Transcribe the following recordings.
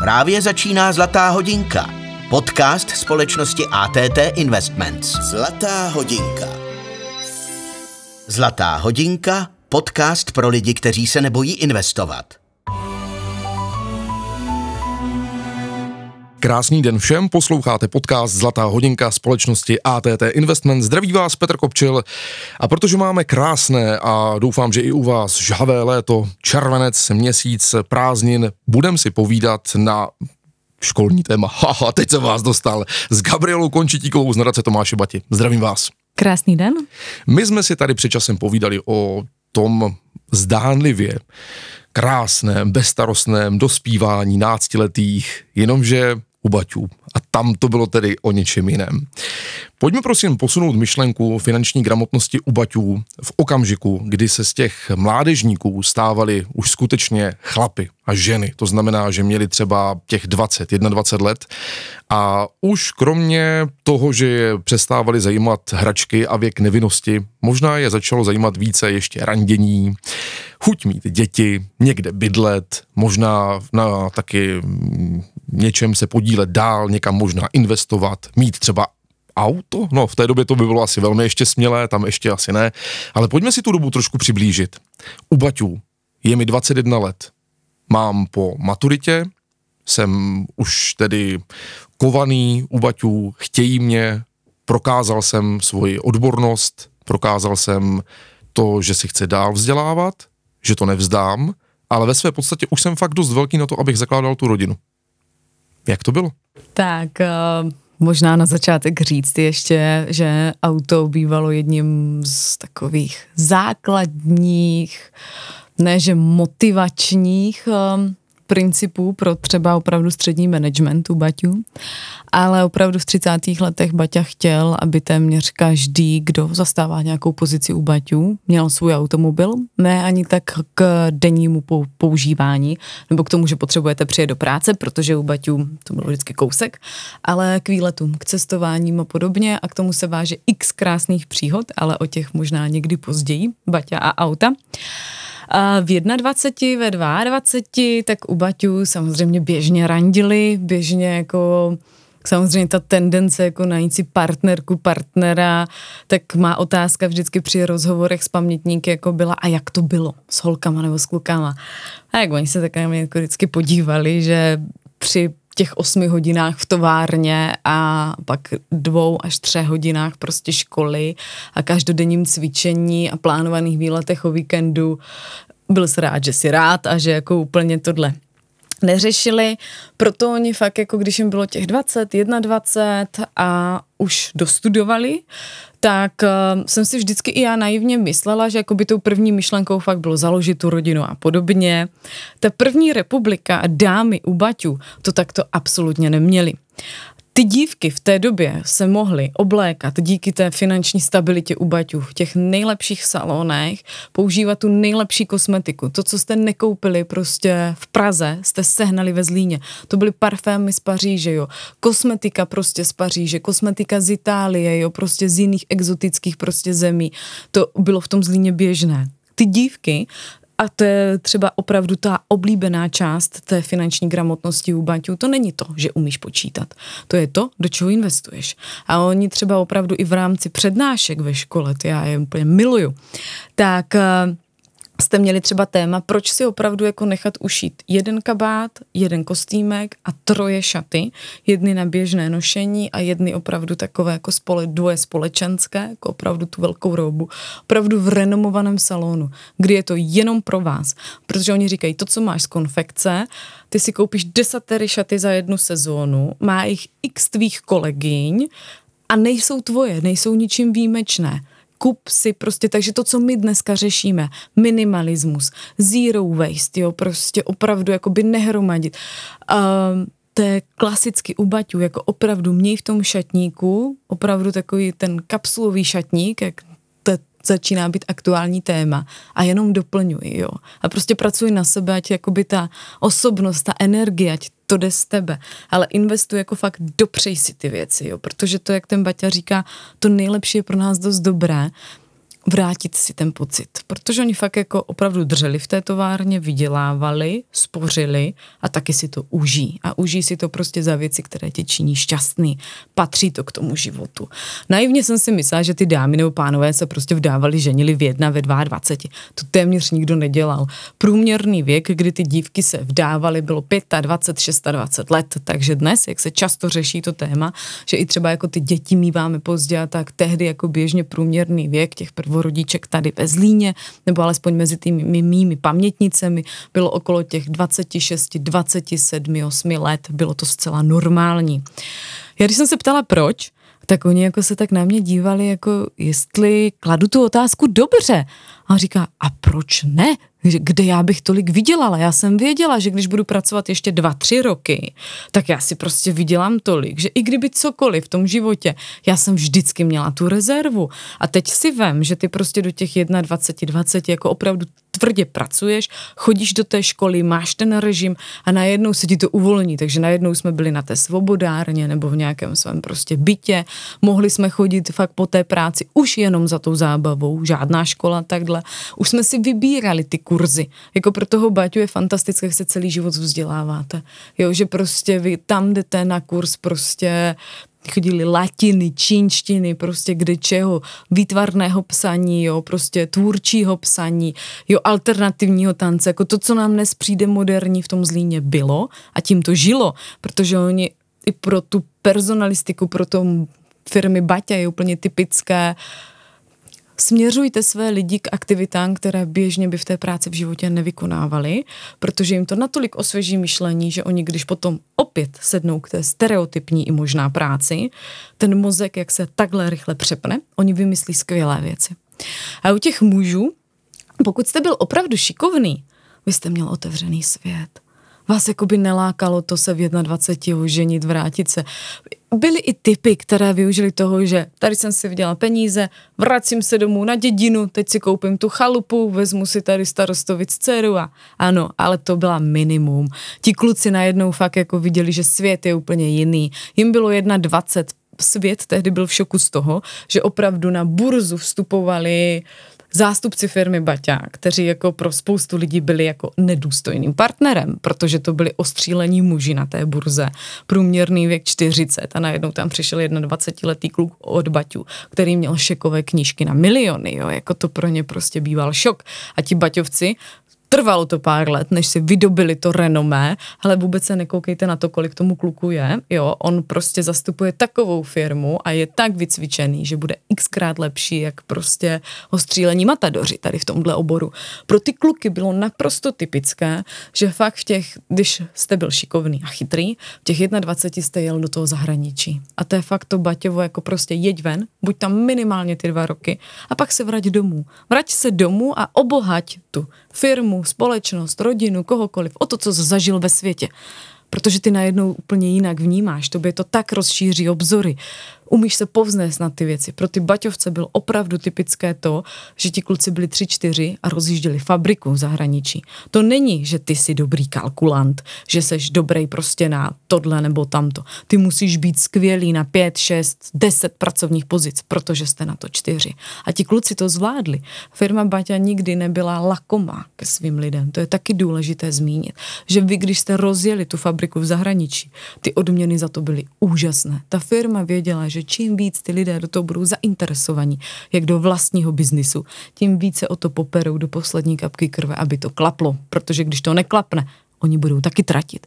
Právě začíná Zlatá hodinka. Podcast společnosti ATT Investments. Zlatá hodinka. Zlatá hodinka, podcast pro lidi, kteří se nebojí investovat. Krásný den všem, posloucháte podcast Zlatá hodinka společnosti ATT Investment. Zdraví vás Petr Kopčil a protože máme krásné a doufám, že i u vás žhavé léto, červenec, měsíc, prázdnin, budem si povídat na školní téma. Haha, teď se vás dostal. S Gabrielou Končitíkovou z nadace Tomáše Bati. Zdravím vás. Krásný den. My jsme si tady před časem povídali o tom zdánlivě krásném, bezstarostném dospívání náctiletých, jenomže u Baťů. A tam to bylo tedy o něčem jiném. Pojďme prosím posunout myšlenku finanční gramotnosti u Baťů v okamžiku, kdy se z těch mládežníků stávali už skutečně chlapy a ženy. To znamená, že měli třeba těch 20, 21 let a už kromě toho, že je přestávali zajímat hračky a věk nevinnosti, možná je začalo zajímat více ještě randění, chuť mít děti, někde bydlet, možná na taky něčem se podílet dál, někam možná investovat, mít třeba auto? No, v té době to by bylo asi velmi ještě smělé, tam ještě asi ne. Ale pojďme si tu dobu trošku přiblížit. U Baťů je mi 21 let. Mám po maturitě, jsem už tedy kovaný u Baťů, chtějí mě, prokázal jsem svoji odbornost, prokázal jsem to, že si chce dál vzdělávat, že to nevzdám, ale ve své podstatě už jsem fakt dost velký na to, abych zakládal tu rodinu. Jak to bylo? Tak uh, možná na začátek říct ještě, že auto bývalo jedním z takových základních, ne že motivačních uh, principů pro třeba opravdu střední management u Baťů, ale opravdu v 30. letech Baťa chtěl, aby téměř každý, kdo zastává nějakou pozici u Baťů, měl svůj automobil, ne ani tak k dennímu používání, nebo k tomu, že potřebujete přijet do práce, protože u Baťů to bylo vždycky kousek, ale k výletům, k cestováním a podobně a k tomu se váže x krásných příhod, ale o těch možná někdy později, Baťa a auta. V 21, ve 22, tak u Baťů samozřejmě běžně randili, běžně jako samozřejmě ta tendence jako najít si partnerku, partnera, tak má otázka vždycky při rozhovorech s pamětníky jako byla, a jak to bylo s holkama nebo s klukama. A jak oni se tak na mě jako vždycky podívali, že při těch osmi hodinách v továrně a pak dvou až třech hodinách prostě školy a každodenním cvičení a plánovaných výletech o víkendu. Byl jsi rád, že jsi rád a že jako úplně tohle neřešili, proto oni fakt jako když jim bylo těch 20, 21 a už dostudovali, tak uh, jsem si vždycky i já naivně myslela, že jako by tou první myšlenkou fakt bylo založit tu rodinu a podobně. Ta první republika a dámy u Baťu to takto absolutně neměli ty dívky v té době se mohly oblékat díky té finanční stabilitě u Baťů v těch nejlepších salonech, používat tu nejlepší kosmetiku. To, co jste nekoupili prostě v Praze, jste sehnali ve Zlíně. To byly parfémy z Paříže, jo. Kosmetika prostě z Paříže, kosmetika z Itálie, jo, prostě z jiných exotických prostě zemí. To bylo v tom Zlíně běžné ty dívky a to je třeba opravdu ta oblíbená část té finanční gramotnosti u baťů. To není to, že umíš počítat. To je to, do čeho investuješ. A oni třeba opravdu i v rámci přednášek ve škole, ty já je úplně miluju, tak eh, jste měli třeba téma, proč si opravdu jako nechat ušít jeden kabát, jeden kostýmek a troje šaty, jedny na běžné nošení a jedny opravdu takové jako spole, dvoje společenské, jako opravdu tu velkou robu, opravdu v renomovaném salonu, kdy je to jenom pro vás, protože oni říkají, to, co máš z konfekce, ty si koupíš desatery šaty za jednu sezónu, má jich x tvých kolegyň a nejsou tvoje, nejsou ničím výjimečné kup si prostě, takže to, co my dneska řešíme, minimalismus, zero waste, jo, prostě opravdu jakoby nehromadit. Um, to je klasicky u baťů, jako opravdu měj v tom šatníku, opravdu takový ten kapsulový šatník, jak to začíná být aktuální téma a jenom doplňuji, jo. A prostě pracuji na sebe, ať jakoby ta osobnost, ta energie, ať to jde z tebe, ale investuj jako fakt dopřej si ty věci, jo, protože to, jak ten Baťa říká, to nejlepší je pro nás dost dobré, vrátit si ten pocit, protože oni fakt jako opravdu drželi v té továrně, vydělávali, spořili a taky si to uží. A uží si to prostě za věci, které tě činí šťastný. Patří to k tomu životu. Naivně jsem si myslela, že ty dámy nebo pánové se prostě vdávali, ženili v jedna, ve 22. To téměř nikdo nedělal. Průměrný věk, kdy ty dívky se vdávaly, bylo 25, 26 let. Takže dnes, jak se často řeší to téma, že i třeba jako ty děti míváme pozdě, tak tehdy jako běžně průměrný věk těch prv rodiček tady ve Zlíně, nebo alespoň mezi tými mými pamětnicemi, bylo okolo těch 26, 27, 8 let, bylo to zcela normální. Já když jsem se ptala proč, tak oni jako se tak na mě dívali, jako jestli kladu tu otázku dobře. A říká, a proč ne? Kde já bych tolik vydělala. Já jsem věděla, že když budu pracovat ještě dva, tři roky, tak já si prostě vydělám tolik, že i kdyby cokoliv v tom životě, já jsem vždycky měla tu rezervu. A teď si vem, že ty prostě do těch 21, 20 jako opravdu tvrdě pracuješ, chodíš do té školy, máš ten režim a najednou se ti to uvolní. Takže najednou jsme byli na té svobodárně nebo v nějakém svém prostě bytě, mohli jsme chodit fakt po té práci už jenom za tou zábavou, žádná škola takhle. Už jsme si vybírali ty kurzy. Jako pro toho Baťu je fantastické, jak se celý život vzděláváte. Jo, že prostě vy tam jdete na kurz prostě chodili latiny, čínštiny, prostě kde čeho, výtvarného psaní, jo, prostě tvůrčího psaní, jo, alternativního tance, jako to, co nám dnes přijde moderní v tom Zlíně bylo a tím to žilo, protože oni i pro tu personalistiku, pro to firmy Baťa je úplně typické uh, směřujte své lidi k aktivitám, které běžně by v té práci v životě nevykonávali, protože jim to natolik osvěží myšlení, že oni, když potom opět sednou k té stereotypní i možná práci, ten mozek, jak se takhle rychle přepne, oni vymyslí skvělé věci. A u těch mužů, pokud jste byl opravdu šikovný, vy jste měl otevřený svět vás jakoby nelákalo to se v 21 oženit, vrátit se. Byly i typy, které využili toho, že tady jsem si vydělal peníze, vracím se domů na dědinu, teď si koupím tu chalupu, vezmu si tady starostovic dceru a ano, ale to byla minimum. Ti kluci najednou fakt jako viděli, že svět je úplně jiný. Jim bylo 21, svět tehdy byl v šoku z toho, že opravdu na burzu vstupovali zástupci firmy Baťa, kteří jako pro spoustu lidí byli jako nedůstojným partnerem, protože to byli ostřílení muži na té burze, průměrný věk 40 a najednou tam přišel 21-letý kluk od Baťu, který měl šekové knížky na miliony, jo, jako to pro ně prostě býval šok. A ti Baťovci Trvalo to pár let, než si vydobili to renomé, ale vůbec se nekoukejte na to, kolik tomu kluku je. Jo, on prostě zastupuje takovou firmu a je tak vycvičený, že bude xkrát lepší, jak prostě ostřílení matadoři tady v tomhle oboru. Pro ty kluky bylo naprosto typické, že fakt v těch, když jste byl šikovný a chytrý, v těch 21 jste jel do toho zahraničí. A to je fakt to Baťovo jako prostě jeď ven, buď tam minimálně ty dva roky a pak se vrať domů. Vrať se domů a obohať tu firmu, společnost, rodinu, kohokoliv, o to, co zažil ve světě. Protože ty najednou úplně jinak vnímáš, tobě to tak rozšíří obzory umíš se povznést na ty věci. Pro ty baťovce bylo opravdu typické to, že ti kluci byli tři, čtyři a rozjížděli fabriku v zahraničí. To není, že ty jsi dobrý kalkulant, že seš dobrý prostě na tohle nebo tamto. Ty musíš být skvělý na pět, šest, deset pracovních pozic, protože jste na to čtyři. A ti kluci to zvládli. Firma Baťa nikdy nebyla lakomá ke svým lidem. To je taky důležité zmínit, že vy, když jste rozjeli tu fabriku v zahraničí, ty odměny za to byly úžasné. Ta firma věděla, že že čím víc ty lidé do toho budou zainteresovaní, jak do vlastního biznisu, tím více o to poperou do poslední kapky krve, aby to klaplo, protože když to neklapne, oni budou taky tratit.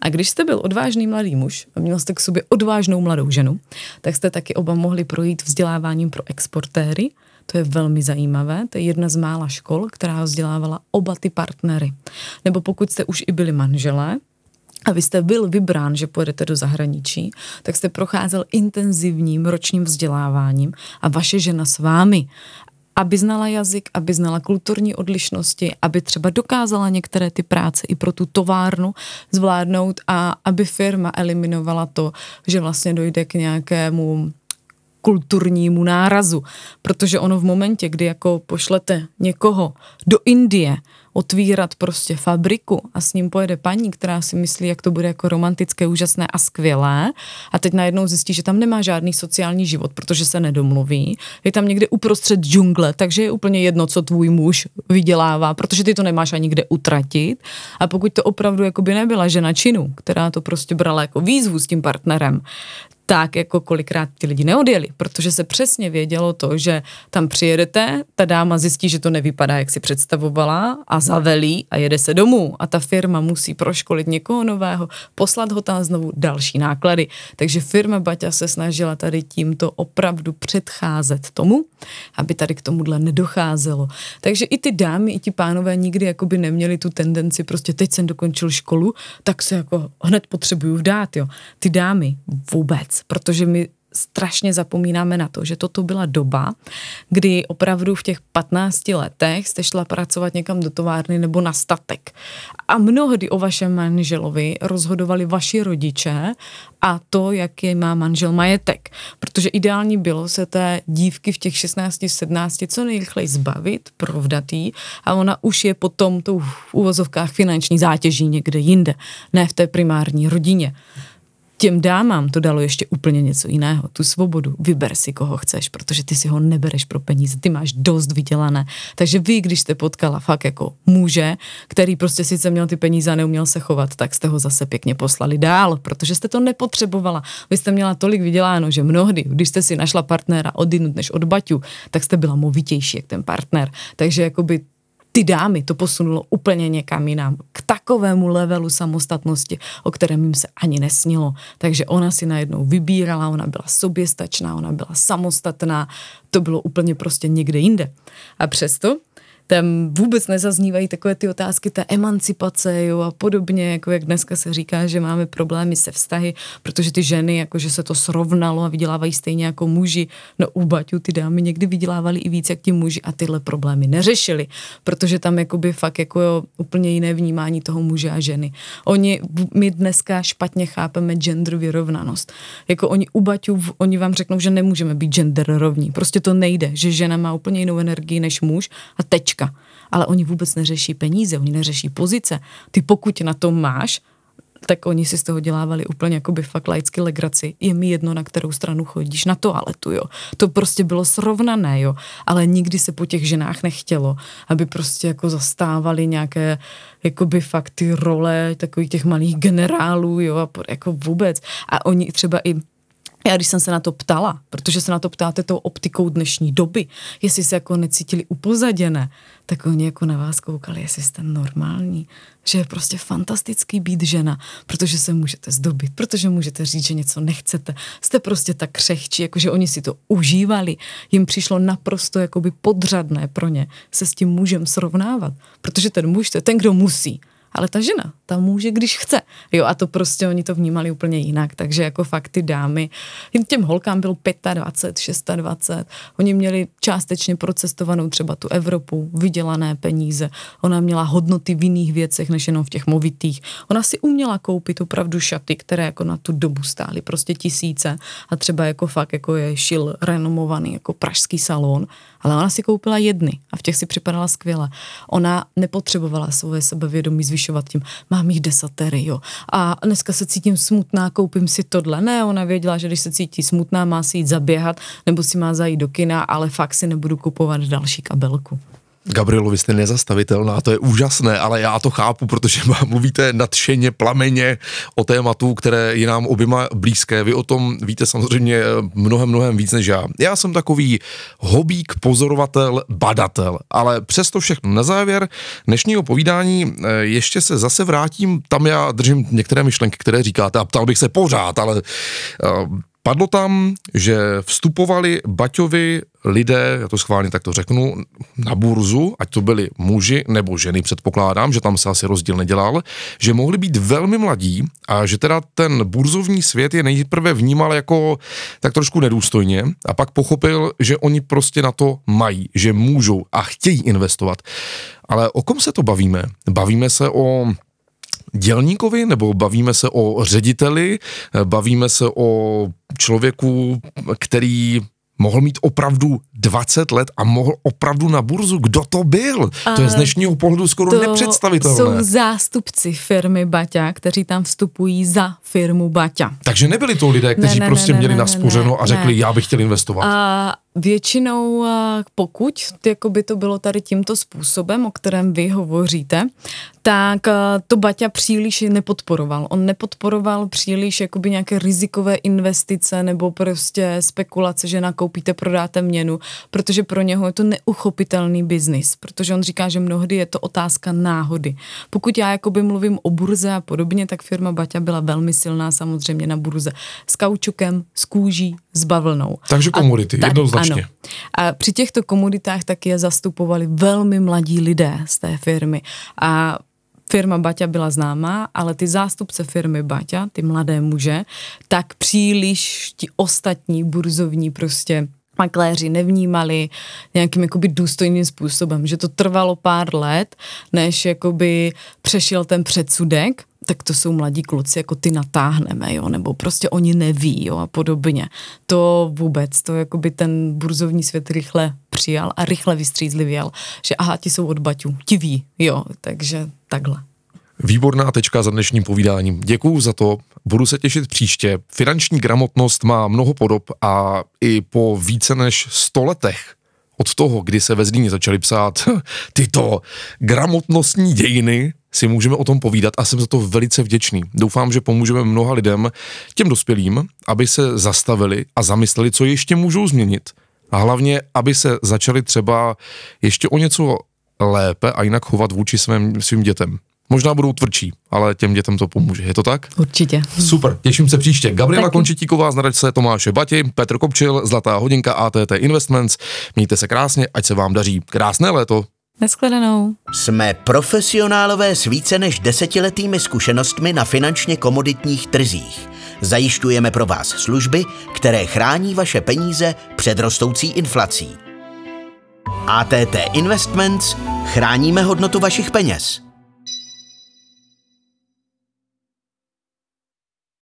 A když jste byl odvážný mladý muž a měl jste k sobě odvážnou mladou ženu, tak jste taky oba mohli projít vzděláváním pro exportéry. To je velmi zajímavé, to je jedna z mála škol, která vzdělávala oba ty partnery. Nebo pokud jste už i byli manželé, a vy jste byl vybrán, že pojedete do zahraničí, tak jste procházel intenzivním ročním vzděláváním a vaše žena s vámi aby znala jazyk, aby znala kulturní odlišnosti, aby třeba dokázala některé ty práce i pro tu továrnu zvládnout a aby firma eliminovala to, že vlastně dojde k nějakému kulturnímu nárazu, protože ono v momentě, kdy jako pošlete někoho do Indie, otvírat prostě fabriku a s ním pojede paní, která si myslí, jak to bude jako romantické, úžasné a skvělé a teď najednou zjistí, že tam nemá žádný sociální život, protože se nedomluví, je tam někde uprostřed džungle, takže je úplně jedno, co tvůj muž vydělává, protože ty to nemáš ani kde utratit. A pokud to opravdu jako by nebyla žena činu, která to prostě brala jako výzvu s tím partnerem, tak jako kolikrát ti lidi neodjeli, protože se přesně vědělo to, že tam přijedete, ta dáma zjistí, že to nevypadá, jak si představovala a zavelí a jede se domů a ta firma musí proškolit někoho nového, poslat ho tam znovu další náklady. Takže firma Baťa se snažila tady tímto opravdu předcházet tomu, aby tady k tomuhle nedocházelo. Takže i ty dámy, i ti pánové nikdy jakoby neměli tu tendenci, prostě teď jsem dokončil školu, tak se jako hned potřebuju vdát, jo. Ty dámy vůbec protože my strašně zapomínáme na to, že toto byla doba, kdy opravdu v těch 15 letech jste šla pracovat někam do továrny nebo na statek. A mnohdy o vašem manželovi rozhodovali vaši rodiče a to, jaký má manžel majetek. Protože ideální bylo se té dívky v těch 16-17 co nejrychleji zbavit, provdatý a ona už je potom tou v uvozovkách finanční zátěží někde jinde, ne v té primární rodině těm dámám to dalo ještě úplně něco jiného, tu svobodu. Vyber si, koho chceš, protože ty si ho nebereš pro peníze, ty máš dost vydělané. Takže vy, když jste potkala fakt jako muže, který prostě sice měl ty peníze a neuměl se chovat, tak jste ho zase pěkně poslali dál, protože jste to nepotřebovala. Vy jste měla tolik vyděláno, že mnohdy, když jste si našla partnera odinut než od baťu, tak jste byla movitější jak ten partner. Takže jakoby ty dámy to posunulo úplně někam jinam, k takovému levelu samostatnosti, o kterém jim se ani nesnilo. Takže ona si najednou vybírala, ona byla soběstačná, ona byla samostatná, to bylo úplně prostě někde jinde. A přesto tam vůbec nezaznívají takové ty otázky té emancipace jo, a podobně, jako jak dneska se říká, že máme problémy se vztahy, protože ty ženy, jako že se to srovnalo a vydělávají stejně jako muži. No u Baťu ty dámy někdy vydělávali i víc jak ti muži a tyhle problémy neřešili, protože tam jakoby fakt jako jo, úplně jiné vnímání toho muže a ženy. Oni, my dneska špatně chápeme gender vyrovnanost. Jako oni u Baťu, oni vám řeknou, že nemůžeme být gender rovní. Prostě to nejde, že žena má úplně jinou energii než muž a tečka značka. Ale oni vůbec neřeší peníze, oni neřeší pozice. Ty pokud na tom máš, tak oni si z toho dělávali úplně jako by fakt laicky legraci. Je mi jedno, na kterou stranu chodíš, na toaletu, jo. To prostě bylo srovnané, jo. Ale nikdy se po těch ženách nechtělo, aby prostě jako zastávali nějaké jako by fakt ty role takových těch malých generálů, jo, a jako vůbec. A oni třeba i já když jsem se na to ptala, protože se na to ptáte tou optikou dnešní doby, jestli se jako necítili upozaděné, tak oni jako na vás koukali, jestli jste normální, že je prostě fantastický být žena, protože se můžete zdobit, protože můžete říct, že něco nechcete. Jste prostě tak křehčí, jakože oni si to užívali. Jim přišlo naprosto jakoby podřadné pro ně se s tím mužem srovnávat, protože ten muž to je ten, kdo musí ale ta žena, ta může, když chce. Jo, a to prostě oni to vnímali úplně jinak, takže jako fakt ty dámy, těm holkám bylo 25, 26, oni měli částečně procestovanou třeba tu Evropu, vydělané peníze, ona měla hodnoty v jiných věcech, než jenom v těch movitých. Ona si uměla koupit opravdu šaty, které jako na tu dobu stály prostě tisíce a třeba jako fakt jako je šil renomovaný jako pražský salon, ale ona si koupila jedny a v těch si připadala skvěle. Ona nepotřebovala svoje sebevědomí zvyšovat zvyšovat tím, mám jich desatery, jo. A dneska se cítím smutná, koupím si tohle. Ne, ona věděla, že když se cítí smutná, má si jít zaběhat, nebo si má zajít do kina, ale fakt si nebudu kupovat další kabelku. Gabrielo, vy jste nezastavitelná, to je úžasné, ale já to chápu, protože mluvíte nadšeně, plameně o tématu, které je nám oběma blízké. Vy o tom víte samozřejmě mnohem, mnohem víc než já. Já jsem takový hobík, pozorovatel, badatel, ale přesto všechno. Na závěr dnešního povídání eh, ještě se zase vrátím, tam já držím některé myšlenky, které říkáte a ptal bych se pořád, ale eh, Padlo tam, že vstupovali Baťovi lidé, já to schválně tak to řeknu, na burzu, ať to byli muži nebo ženy, předpokládám, že tam se asi rozdíl nedělal, že mohli být velmi mladí a že teda ten burzovní svět je nejprve vnímal jako tak trošku nedůstojně a pak pochopil, že oni prostě na to mají, že můžou a chtějí investovat. Ale o kom se to bavíme? Bavíme se o dělníkovi, nebo bavíme se o řediteli, bavíme se o člověku, který mohl mít opravdu 20 let a mohl opravdu na burzu. Kdo to byl? A to je z dnešního pohledu skoro to nepředstavitelné. jsou zástupci firmy Baťa, kteří tam vstupují za firmu Baťa. Takže nebyli to lidé, kteří ne, ne, prostě ne, měli ne, naspořeno ne, a řekli, ne. já bych chtěl investovat. A Většinou, pokud by to bylo tady tímto způsobem, o kterém vy hovoříte, tak to Baťa příliš nepodporoval. On nepodporoval příliš jakoby nějaké rizikové investice nebo prostě spekulace, že nakoupíte, prodáte měnu, protože pro něho je to neuchopitelný biznis, protože on říká, že mnohdy je to otázka náhody. Pokud já jakoby mluvím o burze a podobně, tak firma Baťa byla velmi silná samozřejmě na burze s kaučukem, s kůží, s bavlnou. Takže komodity, jednoznačně. Ano. A při těchto komoditách taky je zastupovali velmi mladí lidé z té firmy. A firma Baťa byla známá, ale ty zástupce firmy Baťa, ty mladé muže, tak příliš ti ostatní burzovní prostě makléři nevnímali nějakým jakoby důstojným způsobem, že to trvalo pár let, než jakoby přešel ten předsudek tak to jsou mladí kluci, jako ty natáhneme, jo, nebo prostě oni neví, jo, a podobně. To vůbec, to jako by ten burzovní svět rychle přijal a rychle vystřízlivěl, že aha, ti jsou od baťů, ti ví, jo, takže takhle. Výborná tečka za dnešním povídáním. Děkuju za to, budu se těšit příště. Finanční gramotnost má mnoho podob a i po více než 100 letech od toho, kdy se ve Zlíně začaly psát tyto gramotnostní dějiny, si můžeme o tom povídat a jsem za to velice vděčný. Doufám, že pomůžeme mnoha lidem, těm dospělým, aby se zastavili a zamysleli, co ještě můžou změnit. A hlavně, aby se začali třeba ještě o něco lépe a jinak chovat vůči svým, svým dětem. Možná budou tvrdší, ale těm dětem to pomůže. Je to tak? Určitě. Super, těším se příště. Gabriela Taky. Končitíková z nadačce Tomáše Bati, Petr Kopčil, Zlatá hodinka ATT Investments. Mějte se krásně, ať se vám daří. Krásné léto. Neschledanou. Jsme profesionálové s více než desetiletými zkušenostmi na finančně komoditních trzích. Zajišťujeme pro vás služby, které chrání vaše peníze před rostoucí inflací. ATT Investments chráníme hodnotu vašich peněz.